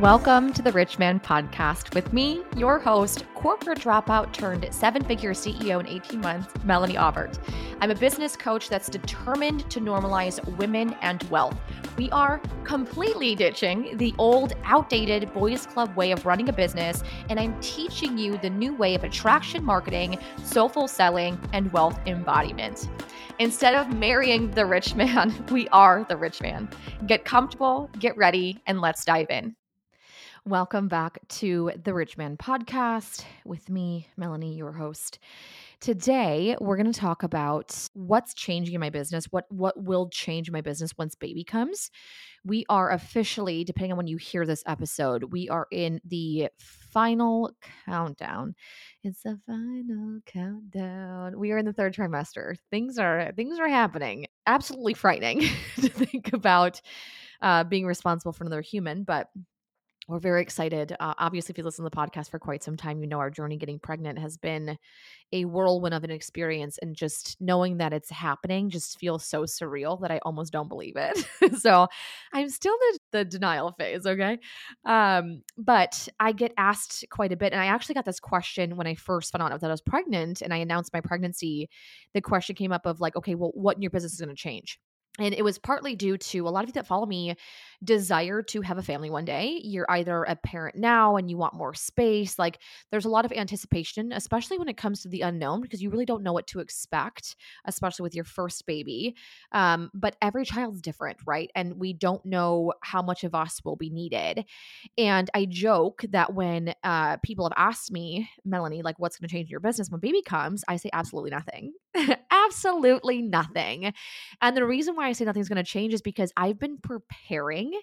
Welcome to the Rich Man Podcast with me, your host, corporate dropout turned seven figure CEO in 18 months, Melanie Aubert. I'm a business coach that's determined to normalize women and wealth. We are completely ditching the old, outdated boys club way of running a business, and I'm teaching you the new way of attraction marketing, soulful selling, and wealth embodiment. Instead of marrying the rich man, we are the rich man. Get comfortable, get ready, and let's dive in. Welcome back to the Rich Man Podcast with me, Melanie, your host. Today, we're going to talk about what's changing in my business, what what will change my business once baby comes. We are officially, depending on when you hear this episode, we are in the final countdown. It's the final countdown. We are in the third trimester. Things are things are happening. Absolutely frightening to think about uh, being responsible for another human, but we're very excited. Uh, obviously, if you listen to the podcast for quite some time, you know our journey getting pregnant has been a whirlwind of an experience. And just knowing that it's happening just feels so surreal that I almost don't believe it. so I'm still in the denial phase, okay? Um, but I get asked quite a bit. And I actually got this question when I first found out that I was pregnant and I announced my pregnancy. The question came up of like, okay, well, what in your business is going to change? And it was partly due to a lot of you that follow me desire to have a family one day. You're either a parent now and you want more space. Like there's a lot of anticipation, especially when it comes to the unknown, because you really don't know what to expect, especially with your first baby. Um, but every child's different, right? And we don't know how much of us will be needed. And I joke that when uh, people have asked me, Melanie, like, what's going to change in your business when baby comes? I say absolutely nothing. absolutely nothing. And the reason why I say nothing's going to change is because I've been preparing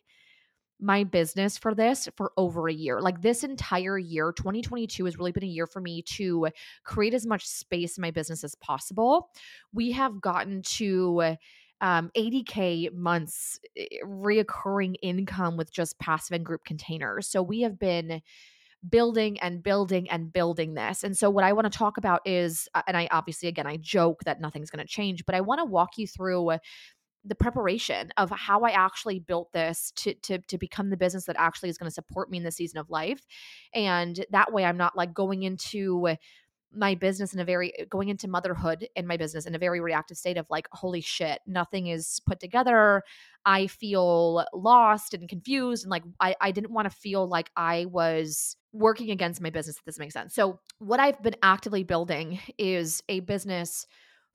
my business for this for over a year. Like this entire year, 2022 has really been a year for me to create as much space in my business as possible. We have gotten to um, 80K months eh, reoccurring income with just passive and group containers. So we have been building and building and building this. And so, what I want to talk about is, uh, and I obviously, again, I joke that nothing's going to change, but I want to walk you through the preparation of how I actually built this to to to become the business that actually is going to support me in the season of life. And that way I'm not like going into my business in a very eh, going into motherhood in my business in a very reactive state of like holy shit nothing is put together i feel lost and confused and like i, I didn't want to feel like i was working against my business if this makes sense so what i've been actively building is a business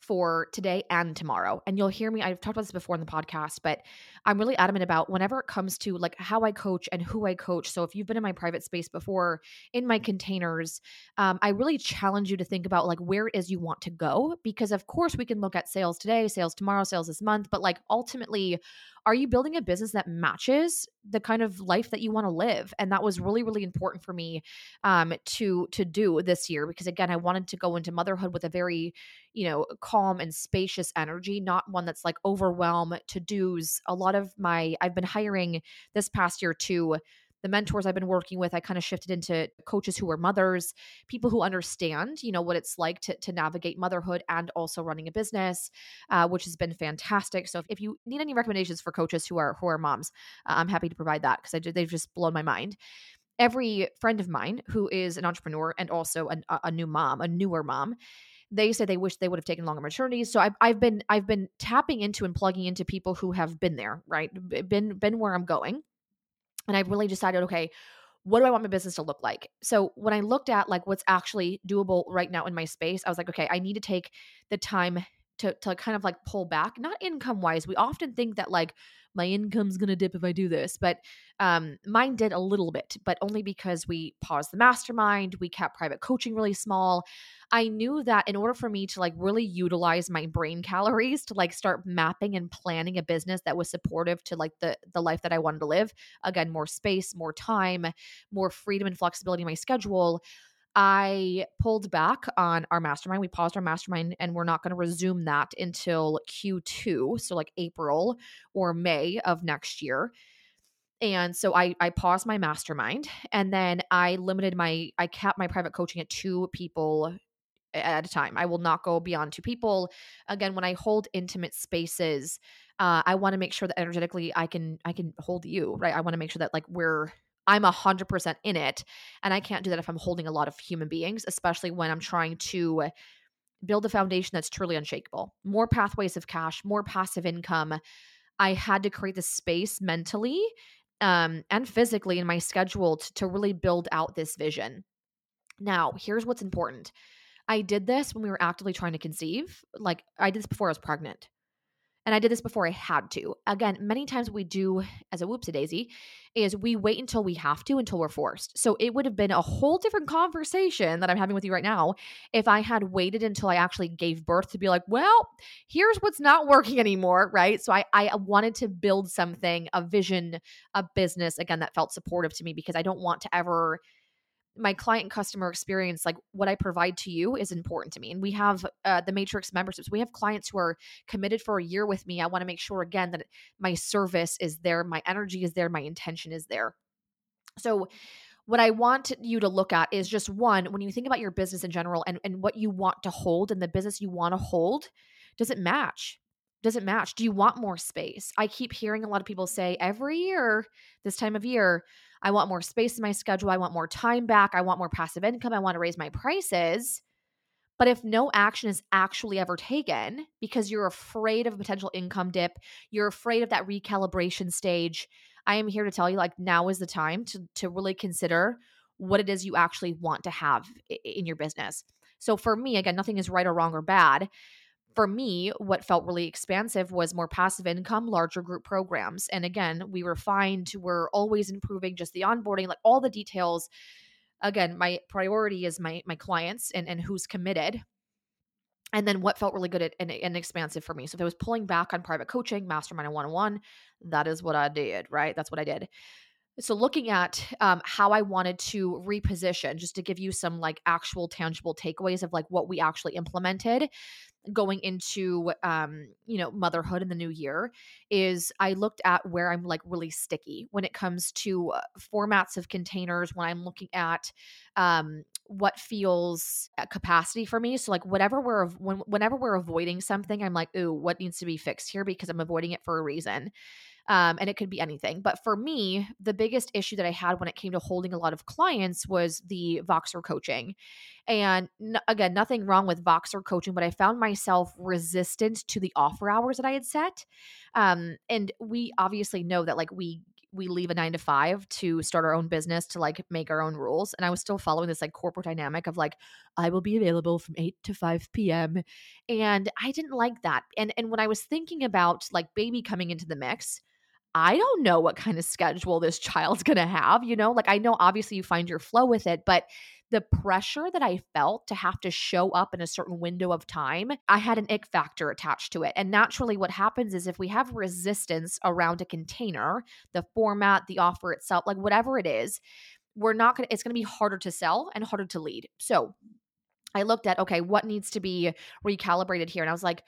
for today and tomorrow. And you'll hear me, I've talked about this before in the podcast, but I'm really adamant about whenever it comes to like how I coach and who I coach. So if you've been in my private space before in my containers, um, I really challenge you to think about like where it is you want to go. Because of course we can look at sales today, sales tomorrow, sales this month, but like ultimately, are you building a business that matches the kind of life that you want to live? And that was really really important for me um, to to do this year because again i wanted to go into motherhood with a very you know calm and spacious energy not one that's like overwhelm to do's. A lot of my i've been hiring this past year to the mentors I've been working with, I kind of shifted into coaches who are mothers, people who understand, you know, what it's like to, to navigate motherhood and also running a business, uh, which has been fantastic. So if, if, you need any recommendations for coaches who are who are moms, uh, I'm happy to provide that because they've just blown my mind. Every friend of mine who is an entrepreneur and also an, a, new mom, a newer mom, they say they wish they would have taken longer maternities. So I've, I've been I've been tapping into and plugging into people who have been there, right? Been been where I'm going and I really decided, okay, what do I want my business to look like? So when I looked at like what's actually doable right now in my space, I was like, okay, I need to take the time to to kind of like pull back, not income wise. We often think that like my income's gonna dip if I do this, but um, mine did a little bit, but only because we paused the mastermind, we kept private coaching really small. I knew that in order for me to like really utilize my brain calories to like start mapping and planning a business that was supportive to like the the life that I wanted to live, again, more space, more time, more freedom and flexibility in my schedule. I pulled back on our mastermind. We paused our mastermind and we're not going to resume that until Q2, so like April or May of next year. And so I I paused my mastermind and then I limited my I capped my private coaching at two people at a time. I will not go beyond two people. Again, when I hold intimate spaces, uh, I want to make sure that energetically I can I can hold you, right? I want to make sure that like we're I'm 100% in it. And I can't do that if I'm holding a lot of human beings, especially when I'm trying to build a foundation that's truly unshakable. More pathways of cash, more passive income. I had to create the space mentally um, and physically in my schedule to, to really build out this vision. Now, here's what's important. I did this when we were actively trying to conceive. Like, I did this before I was pregnant. And I did this before I had to. Again, many times we do as a whoopsie daisy is we wait until we have to, until we're forced. So it would have been a whole different conversation that I'm having with you right now if I had waited until I actually gave birth to be like, well, here's what's not working anymore, right? So I, I wanted to build something, a vision, a business, again, that felt supportive to me because I don't want to ever my client customer experience like what i provide to you is important to me and we have uh, the matrix memberships. We have clients who are committed for a year with me. I want to make sure again that my service is there my energy is there my intention is there. So what i want you to look at is just one when you think about your business in general and, and what you want to hold and the business you want to hold does it match? Does it match? Do you want more space? I keep hearing a lot of people say every year this time of year I want more space in my schedule. I want more time back. I want more passive income. I want to raise my prices. But if no action is actually ever taken because you're afraid of a potential income dip, you're afraid of that recalibration stage, I am here to tell you like now is the time to to really consider what it is you actually want to have in your business. So for me, again, nothing is right or wrong or bad for me, what felt really expansive was more passive income, larger group programs. And again, we refined, we're always improving just the onboarding, like all the details. Again, my priority is my my clients and, and who's committed. And then what felt really good and, and expansive for me. So if I was pulling back on private coaching, mastermind and one-on-one, that is what I did, right? That's what I did. So looking at um, how I wanted to reposition, just to give you some like actual tangible takeaways of like what we actually implemented going into um, you know motherhood in the new year is i looked at where i'm like really sticky when it comes to uh, formats of containers when i'm looking at um, what feels capacity for me. So like whatever we're when, whenever we're avoiding something i'm like ooh what needs to be fixed here? because i'm avoiding it for a reason um, and it could be anything. But for me, the biggest issue that I had when it came to holding a lot of clients was the Voxer coaching. And n- again, nothing wrong with Voxer coaching, but I found myself resistant to the offer hours that I had set. Um, and we obviously know that like we we leave a nine to five to start our own business to like make our own rules. And I was still following this like corporate dynamic of like, I will be available from 8 to 5 p.m. And I didn't like that. And and when I was thinking about like baby coming into the mix, I don't know what kind of schedule this child's going to have, you know? Like I know obviously you find your flow with it, but the pressure that I felt to have to show up in a certain window of time, I had an ick factor attached to it. And naturally, what happens is if we have resistance around a container, the format, the offer itself, like whatever it is, we're not going to, it's going to be harder to sell and harder to lead. So I looked at, okay, what needs to be recalibrated here? And I was like,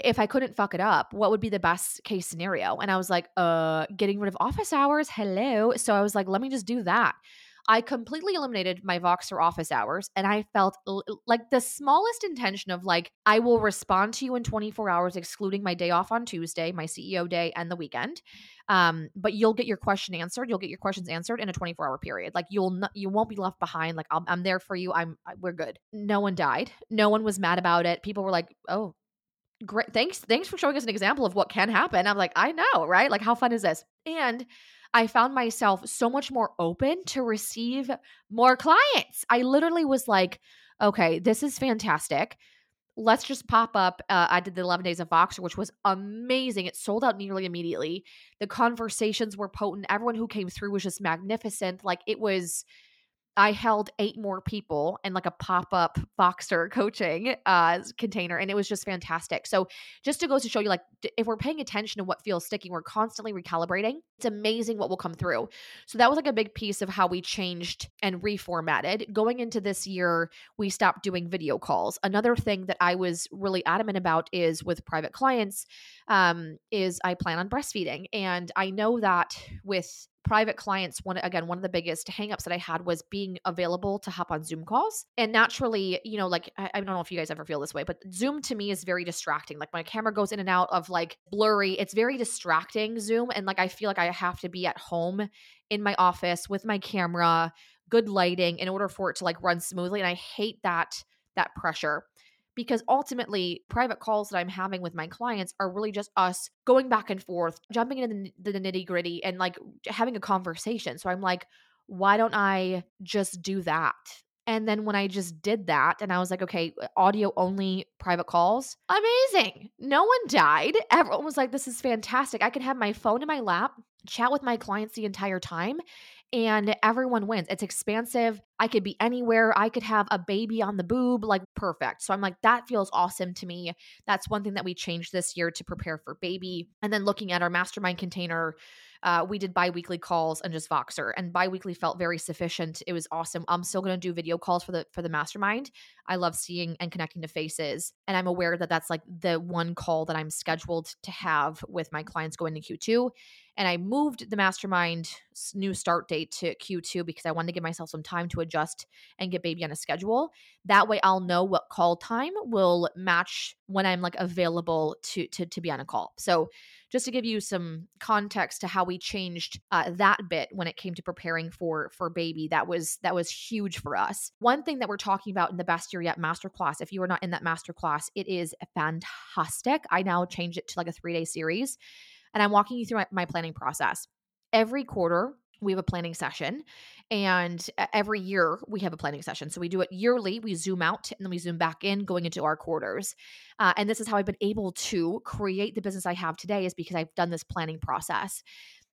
if I couldn't fuck it up, what would be the best case scenario? And I was like, uh, getting rid of office hours. Hello. So I was like, let me just do that. I completely eliminated my Voxer office hours and I felt l- like the smallest intention of like, I will respond to you in 24 hours, excluding my day off on Tuesday, my CEO day, and the weekend. Um, but you'll get your question answered. You'll get your questions answered in a 24 hour period. Like you'll you won't be left behind. Like I'm, I'm there for you. I'm, I, we're good. No one died. No one was mad about it. People were like, oh, great. Thanks. Thanks for showing us an example of what can happen. I'm like, I know, right? Like how fun is this? And I found myself so much more open to receive more clients. I literally was like, okay, this is fantastic. Let's just pop up. Uh, I did the 11 days of Voxer, which was amazing. It sold out nearly immediately. The conversations were potent. Everyone who came through was just magnificent. Like it was I held eight more people in like a pop up Voxer coaching uh, container, and it was just fantastic. So, just to go to show you, like, if we're paying attention to what feels sticky, we're constantly recalibrating. It's amazing what will come through. So, that was like a big piece of how we changed and reformatted. Going into this year, we stopped doing video calls. Another thing that I was really adamant about is with private clients, um, is I plan on breastfeeding. And I know that with private clients one again one of the biggest hangups that i had was being available to hop on zoom calls. And naturally you know like I, I, don't know if you guys ever feel this way but zoom to me is very distracting. Like my camera goes in and out of like blurry it's very distracting zoom. And like i feel like i have to be at home in my office with my camera good lighting in order for it to like run smoothly. And i hate that that pressure because ultimately private calls that i'm having with my clients are really just us going back and forth jumping into the, the nitty gritty and like having a conversation so i'm like why don't i just do that and then when I just did that and I was like, okay, uh, audio only private calls, amazing. No one died. Everyone was like, this is fantastic. I can have my phone in my lap, chat with my clients the entire time, and everyone wins. It's expansive. I could be anywhere. I could have a baby on the boob, like perfect. So I'm like, that feels awesome to me. That's one thing that we changed this year to prepare for baby. And then looking at our mastermind container, uh, we did bi-weekly calls and just Voxer, and bi-weekly felt very sufficient. It was awesome. I'm still going to do video calls for the for the mastermind. I love seeing and connecting to faces, and I'm aware that that's like the one call that I'm scheduled to have with my clients going to Q2. And I moved the mastermind new start date to Q2 because I wanted to give myself some time to adjust and get baby on a schedule. That way I'll know what call time will match when I'm like available to to to be on a call. So just to give you some context to how we changed uh, that bit when it came to preparing for for baby that was that was huge for us. One thing that we're talking about in the best year yet masterclass if you are not in that masterclass it is fantastic. I now change it to like a three day series and i'm walking you through my, my planning process. Every quarter we have a planning session and every year we have a planning session. So we do it yearly we zoom out and then we zoom back in going into our quarters. Uh, and this is how i've been able to create the business i have today is because i've done this planning process.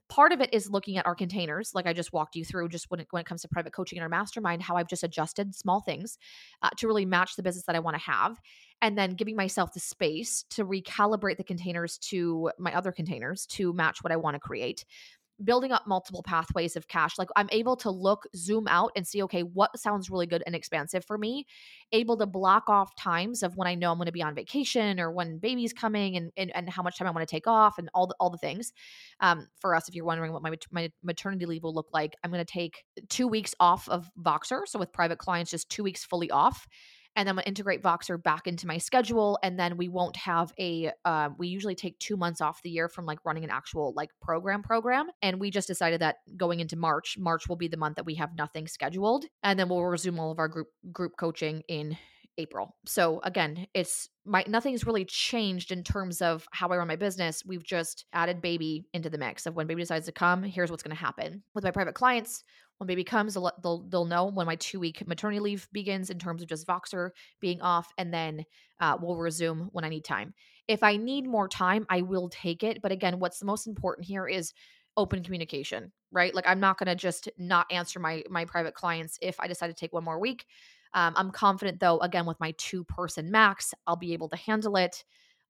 Part of it is looking at our containers like i just walked you through just when it, when it comes to private coaching and our mastermind how i've just adjusted small things uh, to really match the business that i want to have and then giving myself the space to recalibrate the containers to my other containers to match what i want to create building up multiple pathways of cash. Like I'm able to look, zoom out and see, okay, what sounds really good and expansive for me. Able to block off times of when I know I'm going to be on vacation or when baby's coming and, and, and how much time I want to take off and all the, all the things. Um, for us, if you're wondering what my, my maternity leave will look like, I'm going to take two weeks off of Voxer. So with private clients, just two weeks fully off and then gonna integrate Voxer back into my schedule. And then we won't have a. Uh, we usually take two months off the year from like running an actual like program program, and we just decided that going into March, March will be the month that we have nothing scheduled, and then we'll resume all of our group group coaching in April. So again, it's my nothing's really changed in terms of how I run my business. We've just added baby into the mix of when baby decides to come, here's what's going to happen. With my private clients, when baby comes, they'll, they'll, they'll know when my two week maternity leave begins in terms of just Voxer being off, and then uh, we'll resume when I need time. If I need more time, I will take it. But again, what's the most important here is open communication, right? Like I'm not going to just not answer my my private clients if I decide to take one more week. Um, I'm confident though, again, with my two person max, I'll be able to handle it.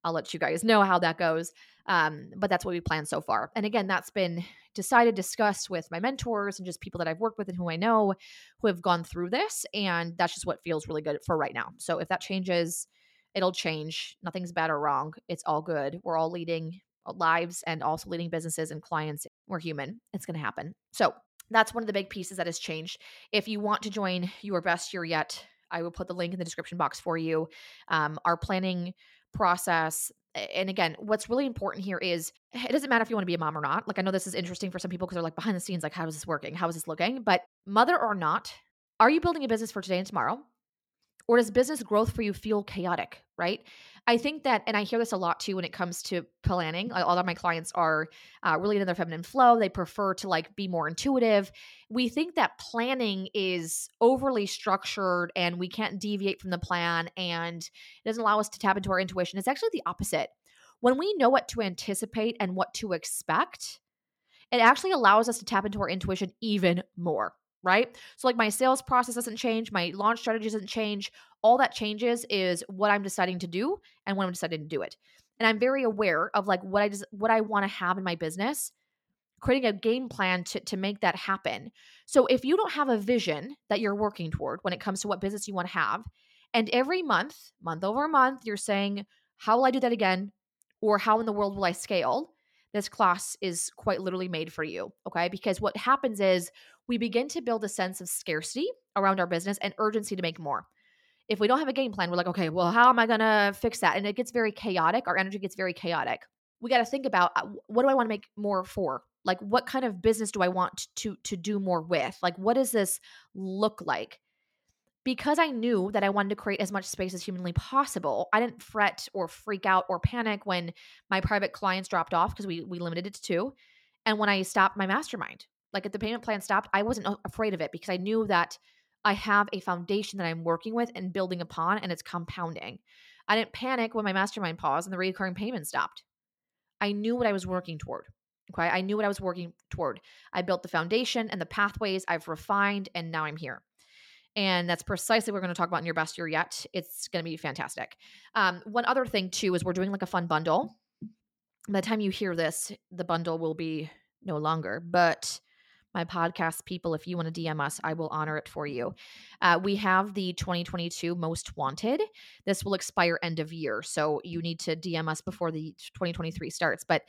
I'll let you guys know how that goes. Um, but that's what we plan so far. And again, that's been decided, discussed with my mentors and just people that I've worked with and who I know who have gone through this. And that's just what feels really good for right now. So if that changes, it'll change. Nothing's bad or wrong. It's all good. We're all leading lives and also leading businesses and clients. We're human. It's going to happen. So that's one of the big pieces that has changed. If you want to join your best year yet, I will put the link in the description box for you. Um, our planning process and again, what's really important here is eh, it doesn't matter if you want to be a mom or not. Like, I know this is interesting for some people because they're like behind the scenes, like, how is this working? How is this looking? But mother or not, are you building a business for today and tomorrow? Or does business growth for you feel chaotic, right? I think that, and I hear this a lot too when it comes to planning. A lot of my clients are uh, really in their feminine flow. They prefer to like be more intuitive. We think that planning is overly structured and we can't deviate from the plan and it doesn't allow us to tap into our intuition. It's actually the opposite. When we know what to anticipate and what to expect, it actually allows us to tap into our intuition even more right? So, like, my sales process doesn't change, my launch strategy doesn't change. All that changes is what I'm deciding to do and when I'm deciding to do it. And I'm very aware of like what I just what I want to have in my business, creating a game plan to to make that happen. So, if you don't have a vision that you're working toward when it comes to what business you want to have, and every month, month over month, you're saying, "How will I do that again?" or "How in the world will I scale?" this class is quite literally made for you. Okay. Because what happens is we begin to build a sense of scarcity around our business and urgency to make more. If we don't have a game plan, we're like, okay, well, how am I going to fix that? And it gets very chaotic. Our energy gets very chaotic. We got to think about uh, what do I want to make more for? Like, what kind of business do I want to to do more with? Like, what does this look like? because I knew that I wanted to create as much space as humanly possible, I didn't fret or freak out or panic when my private clients dropped off because we we limited it to two. And when I stopped my mastermind, like if the payment plan stopped, I wasn't afraid of it because I knew that I have a foundation that I'm working with and building upon and it's compounding. I didn't panic when my mastermind paused and the recurring payment stopped. I knew what I was working toward. Okay. I knew what I was working toward. I built the foundation and the pathways I've refined, and now I'm here. And that's precisely what we're going to talk about in your best year yet. It's going to be fantastic. Um, one other thing, too, is we're doing like a fun bundle. By the time you hear this, the bundle will be no longer. But my podcast people, if you want to DM us, I will honor it for you. Uh, we have the 2022 Most Wanted. This will expire end of year. So you need to DM us before the 2023 starts. But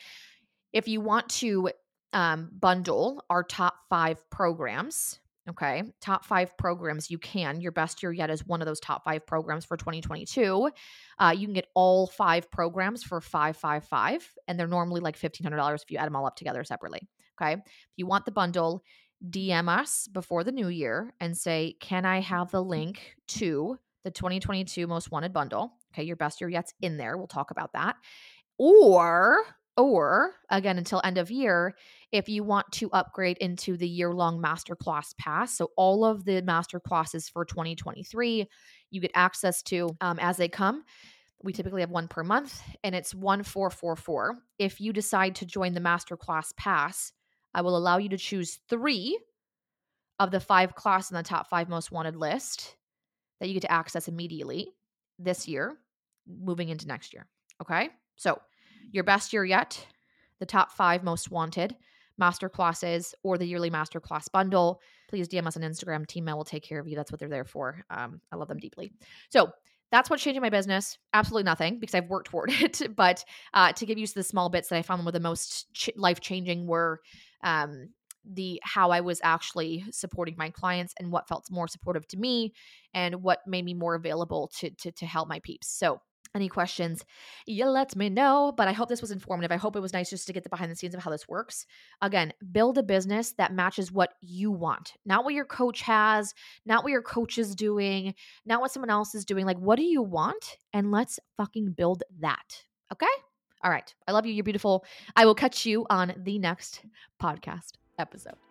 if you want to um, bundle our top five programs, Okay. Top five programs you can. Your best year yet is one of those top five programs for 2022. Uh, you can get all five programs for 555 and they're normally like $1,500 if you add them all up together separately. Okay. If you want the bundle, DM us before the new year and say, Can I have the link to the 2022 Most Wanted bundle? Okay. Your best year yet's in there. We'll talk about that. Or or again, until end of year, if you want to upgrade into the year long masterclass pass. So, all of the master classes for 2023, you get access to um, as they come. We typically have one per month and it's 1444. If you decide to join the masterclass pass, I will allow you to choose three of the five classes in the top five most wanted list that you get to access immediately this year, moving into next year. Okay. So, your best year yet, the top five most wanted master classes, or the yearly masterclass bundle, please DM us on Instagram. Team Mel will take care of you. That's what they're there for. Um, I love them deeply. So that's what's changing my business. Absolutely nothing because I've worked toward it. but uh, to give you the small bits that I found were the most ch- life changing were um, the how I was actually supporting my clients and what felt more supportive to me and what made me more available to to, to help my peeps. So any questions, you let me know. But I hope this was informative. I hope it was nice just to get the behind the scenes of how this works. Again, build a business that matches what you want, not what your coach has, not what your coach is doing, not what someone else is doing. Like, what do you want? And let's fucking build that. Okay? All right. I love you. You're beautiful. I will catch you on the next podcast episode.